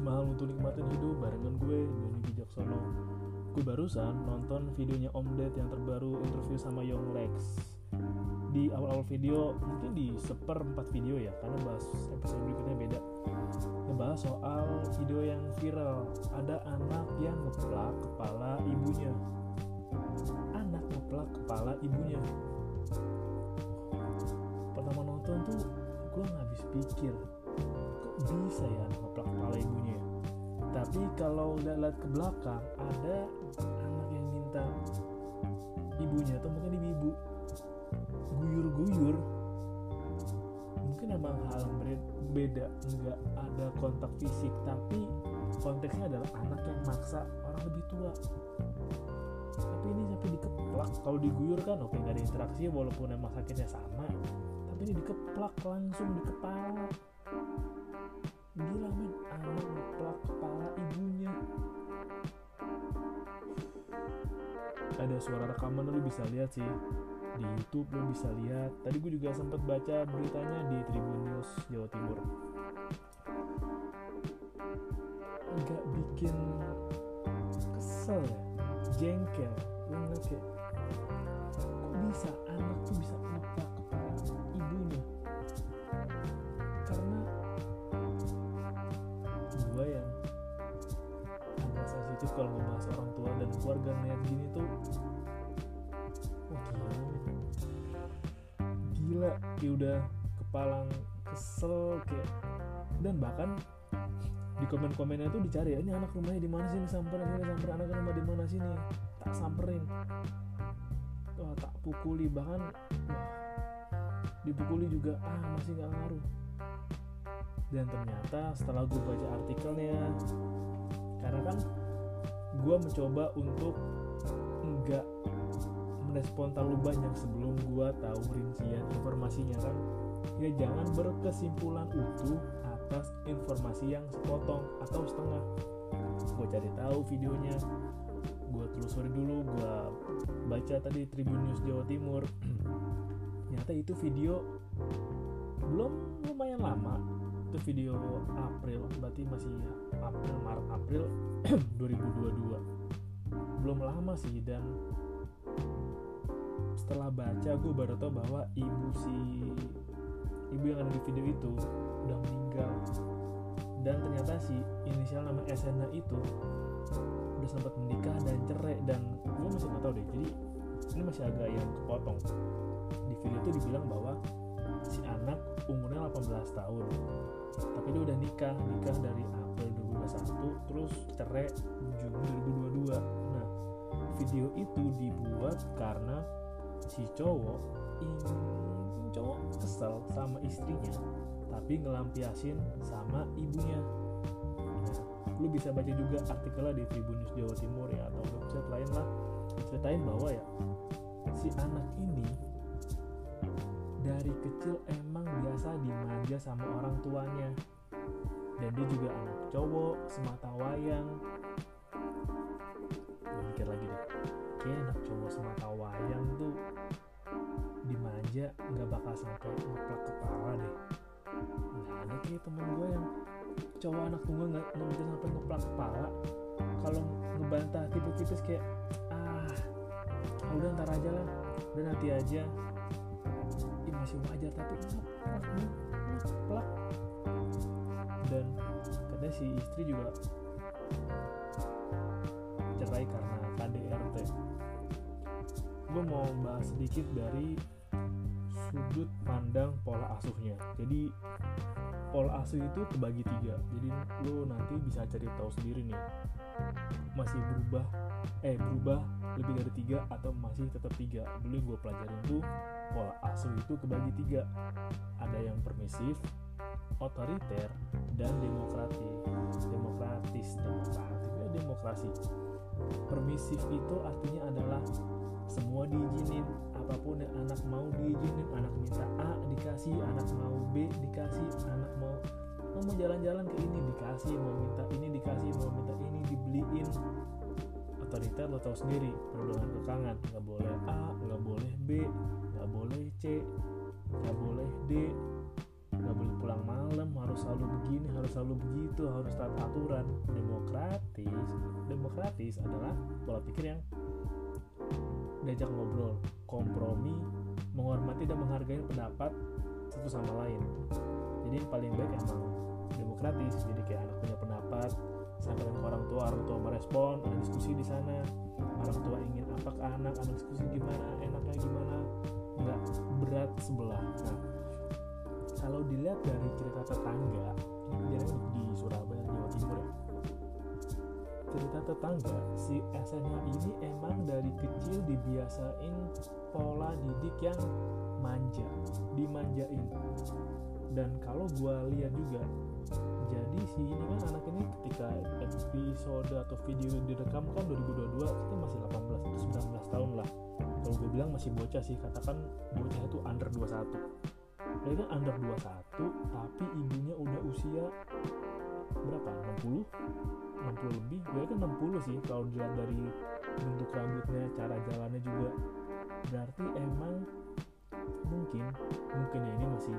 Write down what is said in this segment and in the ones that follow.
mahal untuk nikmatin hidup barengan gue Doni Bijaksono. Gue barusan nonton videonya Om Ded yang terbaru interview sama Young Lex. Di awal-awal video mungkin di seperempat video ya karena bahas episode berikutnya beda. Ngebahas soal video yang viral. Ada anak yang ngeplak kepala ibunya. Anak ngeplak kepala ibunya. Pertama nonton tuh gue nggak habis pikir bisa ya ngeplak kepala ibunya. Ya? tapi kalau lihat ke belakang ada anak yang minta ibunya atau mungkin ibu-ibu guyur-guyur. Mungkin emang hal beda. Nggak ada kontak fisik tapi konteksnya adalah anak yang maksa orang lebih tua. Tapi ini sampai dikeplak. Kalau diguyur kan oke nggak ada interaksi walaupun emang sakitnya sama tapi ini dikeplak langsung di kepala gila men. Anak ngeplak kepala ibunya. Ada suara rekaman lu bisa lihat sih. Di YouTube lo bisa lihat. Tadi gue juga sempat baca beritanya di Tribun News Jawa Timur. Agak bikin kesel ya. Jengkel. Lo ngeliat kayak udah kepalang kesel kayak dan bahkan di komen-komennya tuh dicari ini anak rumahnya di mana sini samperin ini samperin anak rumah di mana sini tak samperin. Wah tak pukuli bahkan wah dipukuli juga ah masih nggak ngaruh. Dan ternyata setelah gue baca artikelnya karena kan gue mencoba untuk merespon terlalu banyak sebelum gue tahu rincian informasinya kan? Ya jangan berkesimpulan utuh atas informasi yang sepotong atau setengah. Gue cari tahu videonya. Gue telusuri dulu gue baca tadi Tribun News Jawa Timur. Ternyata itu video belum lumayan lama. Itu video April berarti masih April Maret April 2022 belum lama sih dan setelah baca gue baru tahu bahwa ibu si ibu yang ada di video itu udah meninggal. Dan ternyata si inisial nama Esena itu udah sempat menikah dan cerai dan gue masih nggak tahu deh jadi ini masih agak yang kepotong. Di video itu dibilang bahwa si anak umurnya 18 tahun tapi dia udah nikah nikah dari April 2021 terus cerai Juni 2022 nah video itu dibuat karena si cowok ingin cowok kesel sama istrinya tapi ngelampiasin sama ibunya. Nah, lu bisa baca juga artikelnya di Tribun News Jawa Timur ya atau website lain lah. Ceritain bahwa ya si anak ini dari kecil emang biasa dimanja sama orang tuanya. Dan dia juga anak cowok semata wayang dimanja nggak bakal sampai ngeplak kepala deh. Nggak ada kayak temen gue yang cowok anak tunggal nggak nggak bisa sampai ngeplak kepala. Kalau ngebantah tipis-tipis kayak ah ah, udah ntar aja lah udah nanti aja. Ih, masih wajar tapi ngeplak ngeplak. Dan katanya si istri juga cerai karena KDRT gue mau bahas sedikit dari sudut pandang pola asuhnya. Jadi pola asuh itu kebagi tiga. Jadi lo nanti bisa cari tahu sendiri nih masih berubah eh berubah lebih dari tiga atau masih tetap tiga. Dulu gue pelajarin tuh pola asuh itu kebagi tiga. Ada yang permisif otoriter dan demokratis demokratis demokratis ya demokrasi. Permisif itu artinya adalah semua diizinin apa pun anak mau diizinin anak minta A dikasih anak mau B dikasih anak mau mau jalan-jalan ke ini dikasih mau minta ini dikasih mau minta ini dibeliin. Otoriter lo tau sendiri penuh kekangan. Nggak boleh A nggak boleh B nggak boleh C nggak boleh D. Nggak boleh pulang malam harus selalu begini harus selalu begitu harus taat aturan. Demokratis demokratis adalah pola pikir yang diajak ngobrol kompromi menghormati dan menghargai pendapat satu sama lain. Jadi yang paling baik emang demokratis jadi kayak anak punya pendapat sampaikan ke orang tua orang tua merespon ada diskusi di sana. Orang tua ingin apa ke anak anak diskusi gimana enaknya gimana nggak berat sebelah. Nah kalau dilihat dari cerita tetangga ini di Surabaya Jawa Timur ya cerita tetangga. Si SMA ini emang dari kecil dibiasain pola didik yang manja dimanjain. Dan kalau gue lihat juga jadi si ini kan anak ini ketika episode atau video direkam kan 2022 kita masih 18 atau 19 tahun lah. Kalau gue bilang masih bocah sih katakan bocah itu under 21 dia kan under 21 tapi ibunya udah usia berapa? 60 60 lebih gue kan 60 sih kalau dilihat dari bentuk rambutnya cara jalannya juga. Berarti emang mungkin mungkin ya ini masih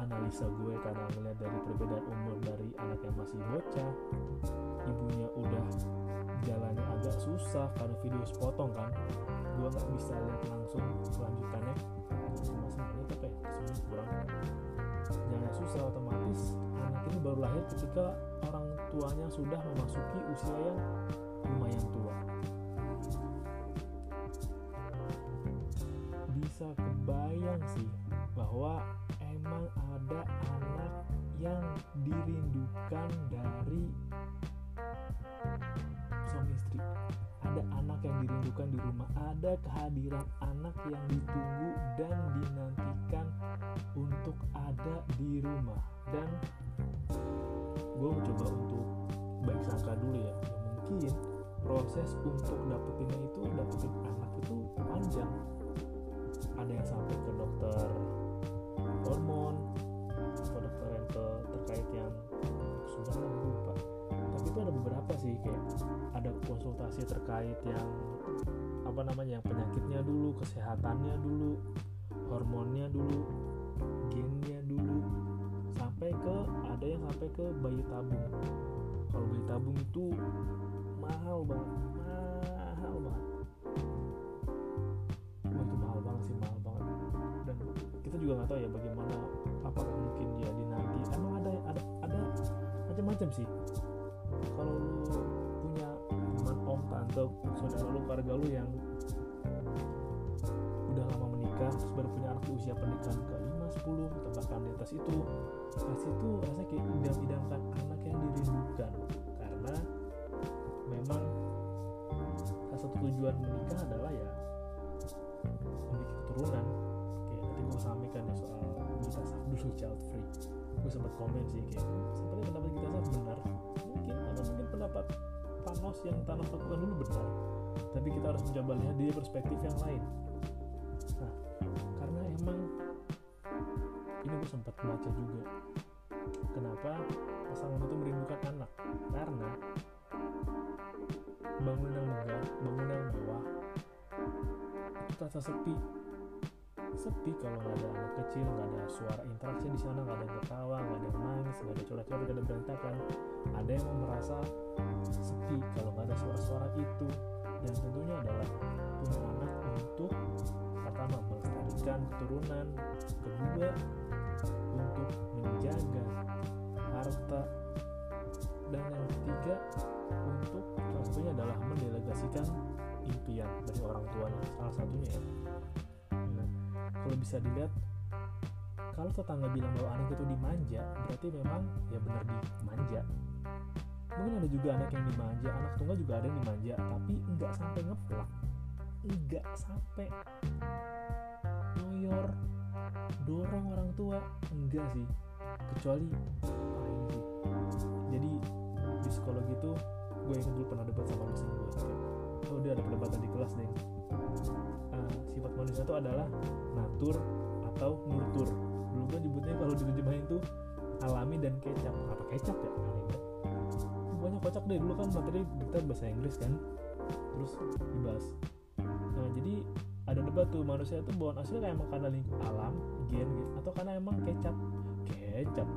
analisa gue karena melihat dari perbedaan umur dari anak yang masih bocah. Ibunya udah jalannya agak susah karena video sepotong kan. Gue nggak bisa lihat langsung kelanjutannya. Cuma sebenarnya sebenarnya kurang. Jalannya susah otomatis anak ini baru lahir ketika orang tuanya sudah memasuki usia yang lumayan tua. Bisa kebayang sih bahwa emang ada anak yang dirindukan dari suami istri. Ada anak yang dirindukan di rumah ada kehadiran anak yang ditunggu dan dinantikan untuk ada di rumah. Dan gue mencoba untuk baik sangka dulu ya, ya mungkin proses untuk dapetinnya itu dapetin anak itu panjang. Ada yang sampai ke dokter hormon atau dokter yang ke terkait yang sebenarnya gue lupa. Tapi itu ada beberapa sih kayak ada konsultasi terkait yang apa namanya yang penyakitnya dulu kesehatannya dulu hormonnya dulu gennya dulu sampai ke bayi tabung. Kalau bayi tabung itu mahal banget mahal banget. Wah, itu mahal banget sih mahal banget. Dan kita juga nggak tahu ya bagaimana apakah mungkin dia dinanti. Emang ada ada ada macam-macam sih. Kalau lu punya teman om tante saudara lu keluarga lu yang udah lama menikah terus baru punya anak di usia pernikahan ke 5, 10 atau bahkan di atas itu. Pasti itu rasanya kayak idam-idamkan anak yang dirindukan. Karena memang salah satu tujuan menikah adalah ya memiliki keturunan. Kayak nanti gue sampaikan ya soal sah dulu child free. Gue sempat komen sih kayak seperti pendapat kita sah benar. Mungkin atau mungkin pendapat Thanos yang Thanos lakukan dulu benar. Tapi kita harus mencoba lihat dari perspektif yang lain baca juga. Kenapa pasangan itu merindukan anak? Karena bangunan yang megah bangunan mewah itu terasa sepi. Sepi kalau nggak ada anak kecil nggak ada suara interaksi di sana nggak ada yang ketawa nggak ada yang nangis nggak ada coret-coret nggak ada berantakan. Ada yang merasa sepi kalau nggak ada suara-suara itu. Dan tentunya adalah punya anak untuk pertama melestarikan keturunan kedua untuk menjaga harta dan yang ketiga untuk salah adalah mendelegasikan impian dari orang tuanya salah satunya ya. Nah kalau bisa dilihat kalau tetangga bilang bahwa anak itu dimanja berarti memang ya benar dimanja. Mungkin ada juga anak yang dimanja anak tunggal juga ada yang dimanja tapi nggak sampai ngeplak nggak sampai noyor dorong orang tua? Enggak sih. Kecuali ah ini sih. Jadi di psikologi itu gue ingat dulu pernah debat sama dosen gue kayak, oh dia ada perdebatan di kelas deh uh, sifat manusia itu adalah natur atau nurtur dulu gue nyebutnya kalau diterjemahin itu alami dan kecap. Apa kecap ya? Banyak kocak deh. Dulu kan materi kita bahasa Inggris kan. Terus dibahas. Nah jadi ada debat tuh manusia itu bawaan asli kayak emang karena lingkup alam gen gitu atau karena emang kecap. Kecap?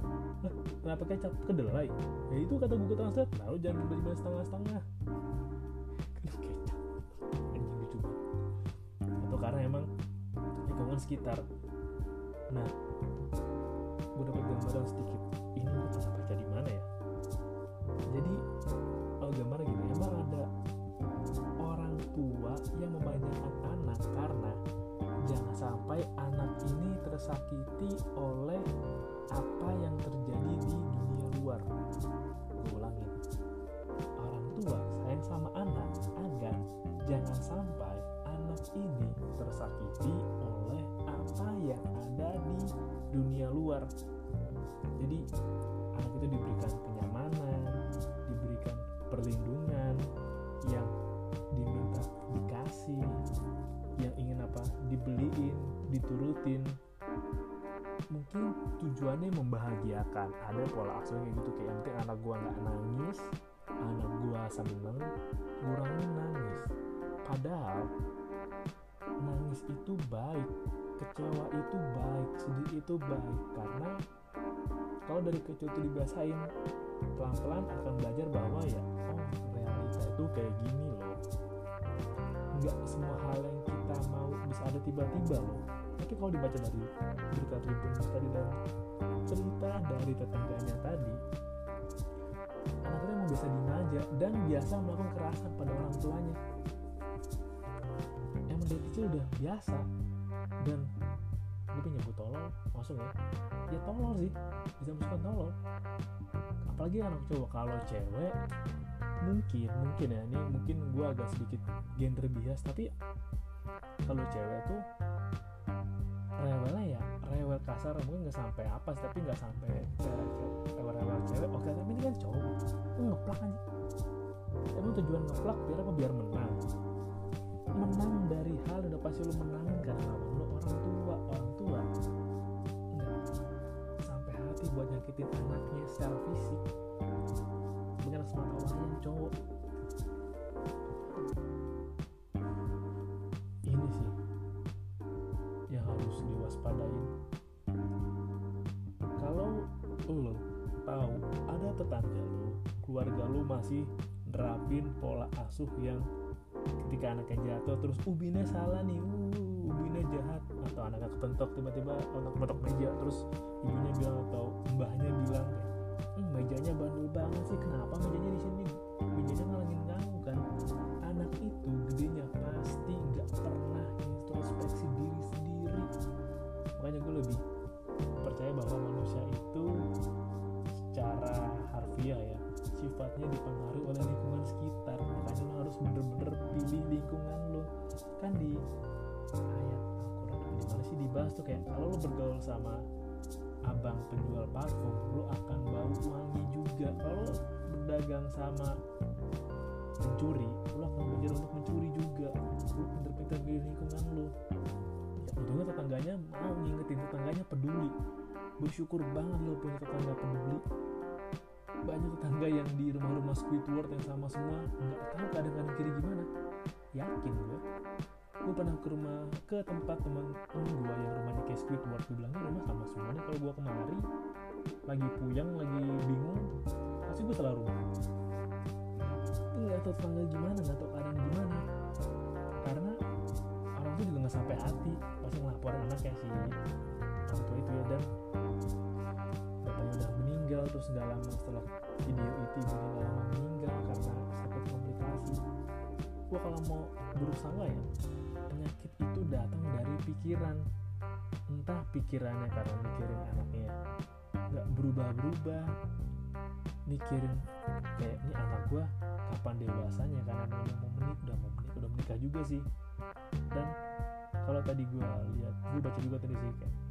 Hah, kenapa kecap? Kedelai. Ya itu kata buku translate. Lalu jangan beli setengah-setengah. Kenapa kecap? Anjing lucu atau karena emang lingkungan sekitar. Nah gue dapat gambaran sedikit tersakiti oleh apa yang terjadi di dunia luar. Gue ulangin. Orang tua sayang sama anak agar jangan sampai anak ini tersakiti oleh apa yang ada di dunia luar. Jadi anak itu diberikan kenyamanan diberikan perlindungan yang diminta dikasih yang ingin apa? Dibeliin diturutin mungkin tujuannya membahagiakan. Ada pola asuh kayak gitu kayak penting anak gua nggak nangis anak gua seneng kurangin nangis. Padahal nangis itu baik kecewa itu baik sedih itu baik. Karena kalau dari kecil itu dibiasain pelan-pelan akan belajar bahwa ya oh realita itu kayak gini loh. Nggak semua hal yang kita mau bisa ada tiba-tiba loh tapi kalau dibaca dari berita tribun tadi dan cerita dari tetangganya tadi anak kita emang biasa diem aja dan biasa melakukan kekerasan pada orang tuanya. Emang dari kecil udah biasa dan gue punya gue tolol masuk ya ya tolol sih bisa masukkan tolol. Apalagi anak cowok kalau cewek mungkin mungkin ya ini mungkin gue agak sedikit gender bias tapi kalau cewek tuh rewelnya ya rewel kasar mungkin nggak sampai apa sih tapi nggak sampai rewel-rewel cewek. Oke tapi ini kan cowok. Lu ngeplak aja. Emang tujuan ngeplak biar apa? Biar menang. Menang dari hal udah pasti lu menangkan sama lu orang tua orang tua. Nggak sampai hati buat nyakitin anaknya secara fisik. Bukan semata wayang cowok diwaspadain kalau lo tahu ada tetangga lo keluarga lo masih nerapin pola asuh yang ketika anaknya jatuh terus ubinnya salah nih uh ubinnya jahat. Atau anaknya kepentok tiba-tiba anak kepentok meja terus ibunya bilang atau mbahnya bilang hmm, mejanya bandel banget sih kenapa mejanya di sini? Mejanya ngalangin kamu sifatnya dipengaruhi oleh lingkungan sekitar. Makanya lo harus bener-bener pilih lingkungan lo. Kan di ayat Al-Quran di mana sih dibahas tuh kayak kalau lo bergaul sama abang penjual parfum lo akan bau wangi juga. Kalau berdagang sama pencuri lo akan belajar untuk mencuri juga. Lo pinter-pinter pilih lingkungan lo. Ya untungnya tetangganya mau ngingetin tetangganya peduli. Bersyukur banget lo punya tetangga peduli banyak tetangga yang di rumah-rumah Squidward yang sama semua nggak tahu keadaan kiri gimana. Yakin gue gue pernah ke rumah ke tempat teman temen gue yang rumahnya kayak Squidward gue bilangnya rumah sama semuanya kalau gue kemari. Lagi puyang lagi bingung pasti gue salah rumah. Nggak tahu tetangga gimana nggak tahu keadaan gimana. Karena orang tuh juga nggak sampai hati pasti ngelaporin anaknya si orang tua itu ya dan meninggal terus nggak lama setelah video itu ibunya nggak lama meninggal karena sakit komplikasi. Gua kalau mau buruk sangka ya penyakit itu datang dari pikiran. Entah pikirannya karena mikirin anaknya nggak berubah-berubah mikirin kayak ini anak gua kapan dewasanya? Karena udah mau menik udah mau menik udah menikah juga sih. Dan kalau tadi gua lihat gua baca juga tadi sih kayak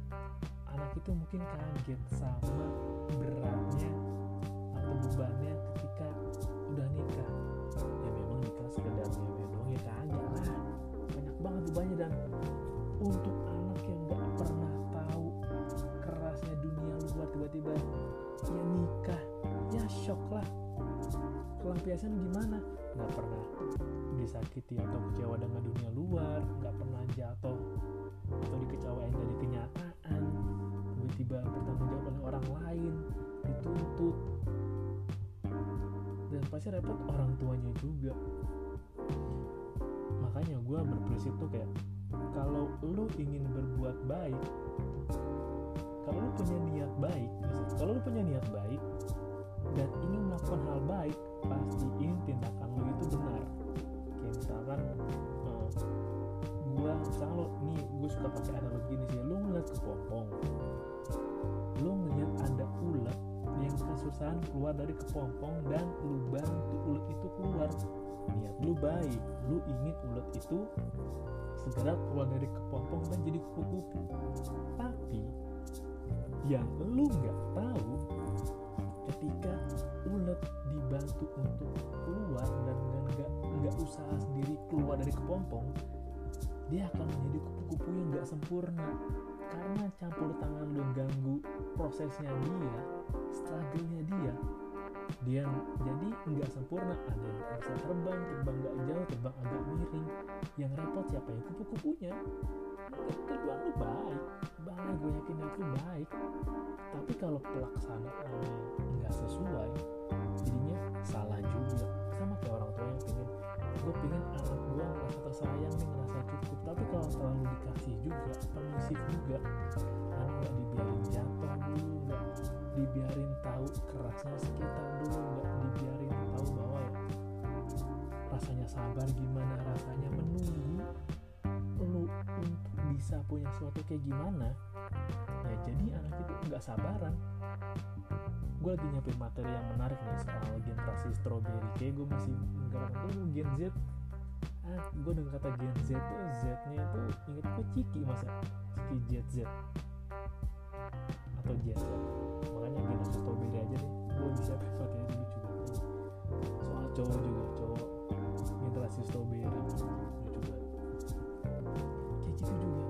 anak itu mungkin kaget sama beratnya atau bebannya ketika udah nikah. Ya memang nikah sekedar ngewe doang ya kagak lah. Banyak banget bebannya dan untuk anak yang gak pernah tahu kerasnya dunia luar tiba-tiba ya nikah ya shock lah. Pelampiasan gimana? Nggak pernah disakiti atau kecewa dengan dunia luar nggak pernah jatuh atau dikecewain dari kenyataan tiba-tiba bertanggung jawab oleh orang lain dituntut. Dan pasti repot orang tuanya juga. Makanya gue berprinsip tuh kayak kalau lu ingin berbuat baik kalau lu punya niat baik kalau lu punya niat baik dan ingin melakukan hal baik pastiin tindakan lu itu benar. Kayak misalkan uh, gua misalkan lo nih gue suka pakai analogi ini sih. Lu ngeliat ke kepompong lu ngeliat ada ulat yang kesusahan keluar dari kepompong dan lu bantu ulat itu keluar. Niat lu baik lu ingin ulat itu segera keluar dari kepompong dan jadi kupu-kupu. Tapi yang lu nggak tahu ketika ulet dibantu untuk keluar dan nggak nggak usaha sendiri keluar dari kepompong dia akan menjadi kupu-kupu yang nggak sempurna. Karena campur tangan lu ganggu prosesnya dia struggle-nya dia dia jadi nggak sempurna. Ada yang bisa terbang terbang nggak jauh terbang agak miring. Yang repot siapa ya? Kupu-kupunya. Tujuan lu baik. Baik gue yakin itu baik. Tapi kalau pelaksanaannya nggak sesuai jadinya salah juga. Sama kayak orang tua yang pengen gue pengen anak gue ngerasa tersayang nih ngerasa cukup. Tapi kalau terlalu dikasih juga permisif juga anak nggak dibiarin jatuh dulu nggak dibiarin tahu kerasnya sekitar dulu nggak dibiarin tahu bahwa ya rasanya sabar gimana rasanya menunggu lu untuk bisa punya sesuatu kayak gimana ya jadi anak itu nggak sabaran gue lagi nyiapin materi yang menarik nih soal generasi strawberry. Kayak gue masih menggerak tuh gen Z. Ah gue dengar kata gen Z tuh Z nya itu inget gue ciki masa ciki Z Z. Atau Z Z. Makanya generasi strawberry aja deh. Gue bisa materi lucu banget soal cowok juga cowok. Generasi strawberry lucu banget. Kayak gitu juga.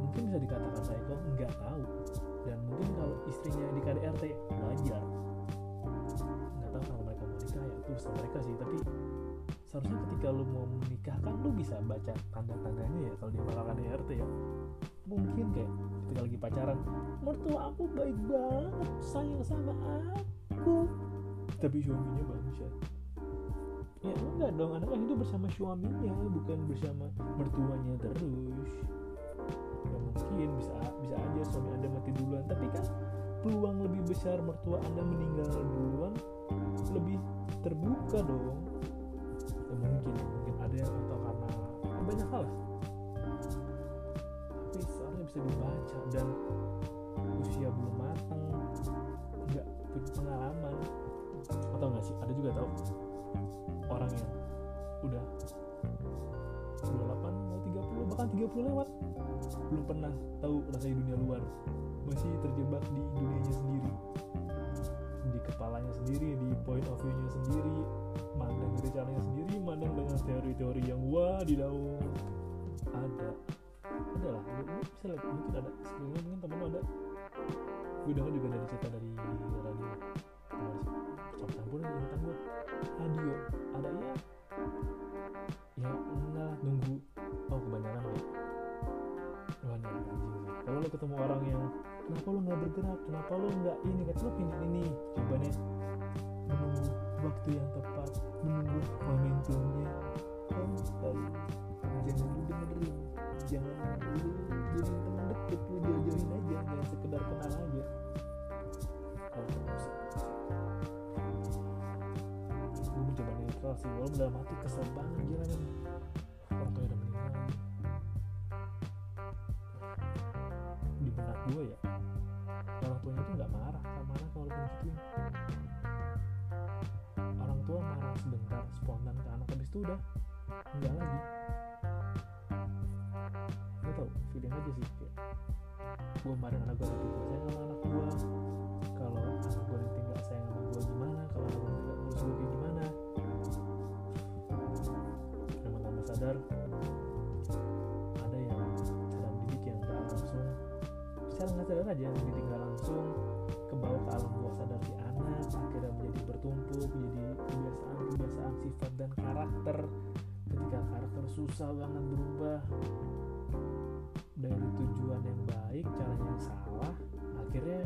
Mungkin bisa dikatakan saya kok nggak tahu dan mungkin kalau istrinya di KDRT wajar. Nggak tahu kalau mereka mau nikah ya itu urusan mereka sih. Tapi seharusnya ketika lu mau menikah kan lu bisa baca tanda-tandanya ya kalau di bakal KDRT ya. Mungkin kayak ketika lagi pacaran mertua aku baik banget sayang sama aku. Tapi suaminya bagus ya enggak dong anak kan hidup bersama suaminya bukan bersama mertuanya terus mungkin bisa bisa aja suami anda mati duluan. Tapi kan peluang lebih besar mertua anda meninggal duluan lebih terbuka dong. Ya mungkin mungkin ada yang atau karena ya banyak hal. Tapi seharusnya bisa dibaca dan usia belum matang nggak punya pengalaman. Atau nggak sih? Ada juga tau orang yang udah 28 mau 30 bahkan 30 lewat. Belum pernah tahu rasanya dunia luar. Masih terjebak di dunianya sendiri. Di kepalanya sendiri di point of view nya sendiri mandang dari caranya sendiri mandang dengan teori-teori yang wah di daun ada. Ada lah. Bisa lihat mungkin ada. Sebelumnya mungkin temen lu ada. Gue dengar juga dari cerita dari ketemu orang yang kenapa lo nggak bergerak? Kenapa lo nggak ini? Kan lo pingin ini. Nih menunggu waktu yang tepat menunggu momentumnya. Oh lalu jangan lu dengerin. Jangan lu jadi teman deket lu jauh-jauhin aja jangan sekedar kenal aja. Gue mencoba netral sih. Walaupun dalam hati kesel banget gila kan udah. Enggak lagi. Gak tau feeling aja sih kayak gue kemarin anak gue tapi gue sayang sama anak gue kalau anak gue nanti nggak sayang sama gue gimana? Kalau anak gue nggak ngurus gue gimana? Lama-lama sadar. Ada yang cara mendidik yang nggak langsung. Secara nggak sadar aja mendidik nggak langsung ke bawah ke alam bawah sadar si anak akhirnya menjadi bertumpuk menjadi kebiasaan sifat dan karakter. Ketika karakter susah banget berubah dari tujuan yang baik baik caranya yang salah akhirnya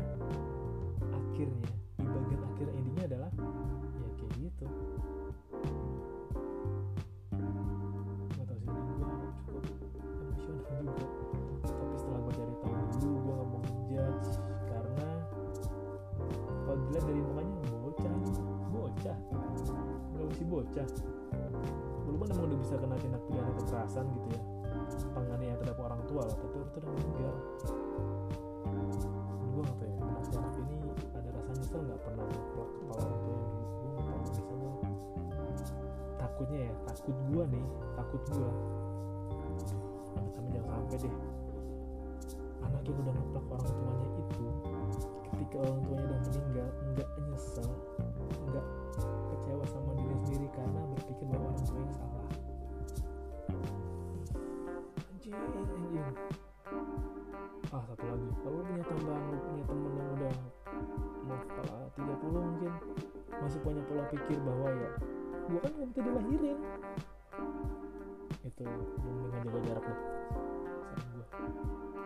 akhirnya bocah. Walaupun emang udah bisa kena tindak pidana kekerasan gitu ya. Penganiayaan terhadap orang tua lah tapi orang tua udah meninggal. Gue tahu ya anak anak ini ada rasa nyesel nggak pernah ngeplak kepala orang tua yang dulu gue nggak tahu rasanya. Takutnya ya takut gue nih takut gue amit amit jangan sampai deh. Anak yang udah ngeplak orang tuanya itu ketika orang tuanya udah meninggal nggak nyesel nggak kecewa sama sendiri karena berpikir bahwa orang tuanya salah. Anjing anjing. Ah satu lagi. Kalau punya tambahan punya temen yang udah mau kepala 30 mungkin masih punya pola pikir bahwa ya gua kan nggak bisa dilahirin itu dengan jaga jarak deh sama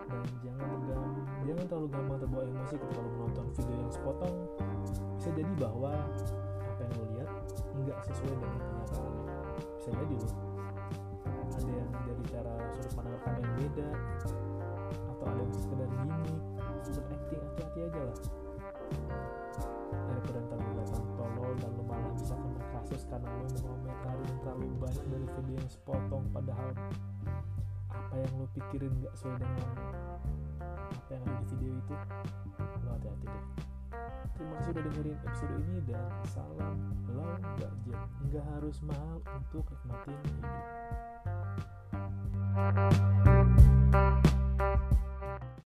dan jangan tergam jangan terlalu gampang terbawa emosi ketika lu menonton video yang sepotong. Bisa jadi bahwa nggak sesuai dengan kenyataannya bisa jadi loh. Ada yang dari cara sudut pandang rekam yang beda atau ada yang sekedar gimmick sudut acting hati-hati aja lah. Daripada ntar lu tolol dan lu malah bisa kena kasus karena lu mengomentarin terlalu banyak dari video yang sepotong padahal apa yang lu pikirin nggak sesuai dengan apa yang ada di video itu lu hati-hati deh terima kasih udah dengerin episode ini dan salam low budget nggak harus mahal untuk nikmatin hidup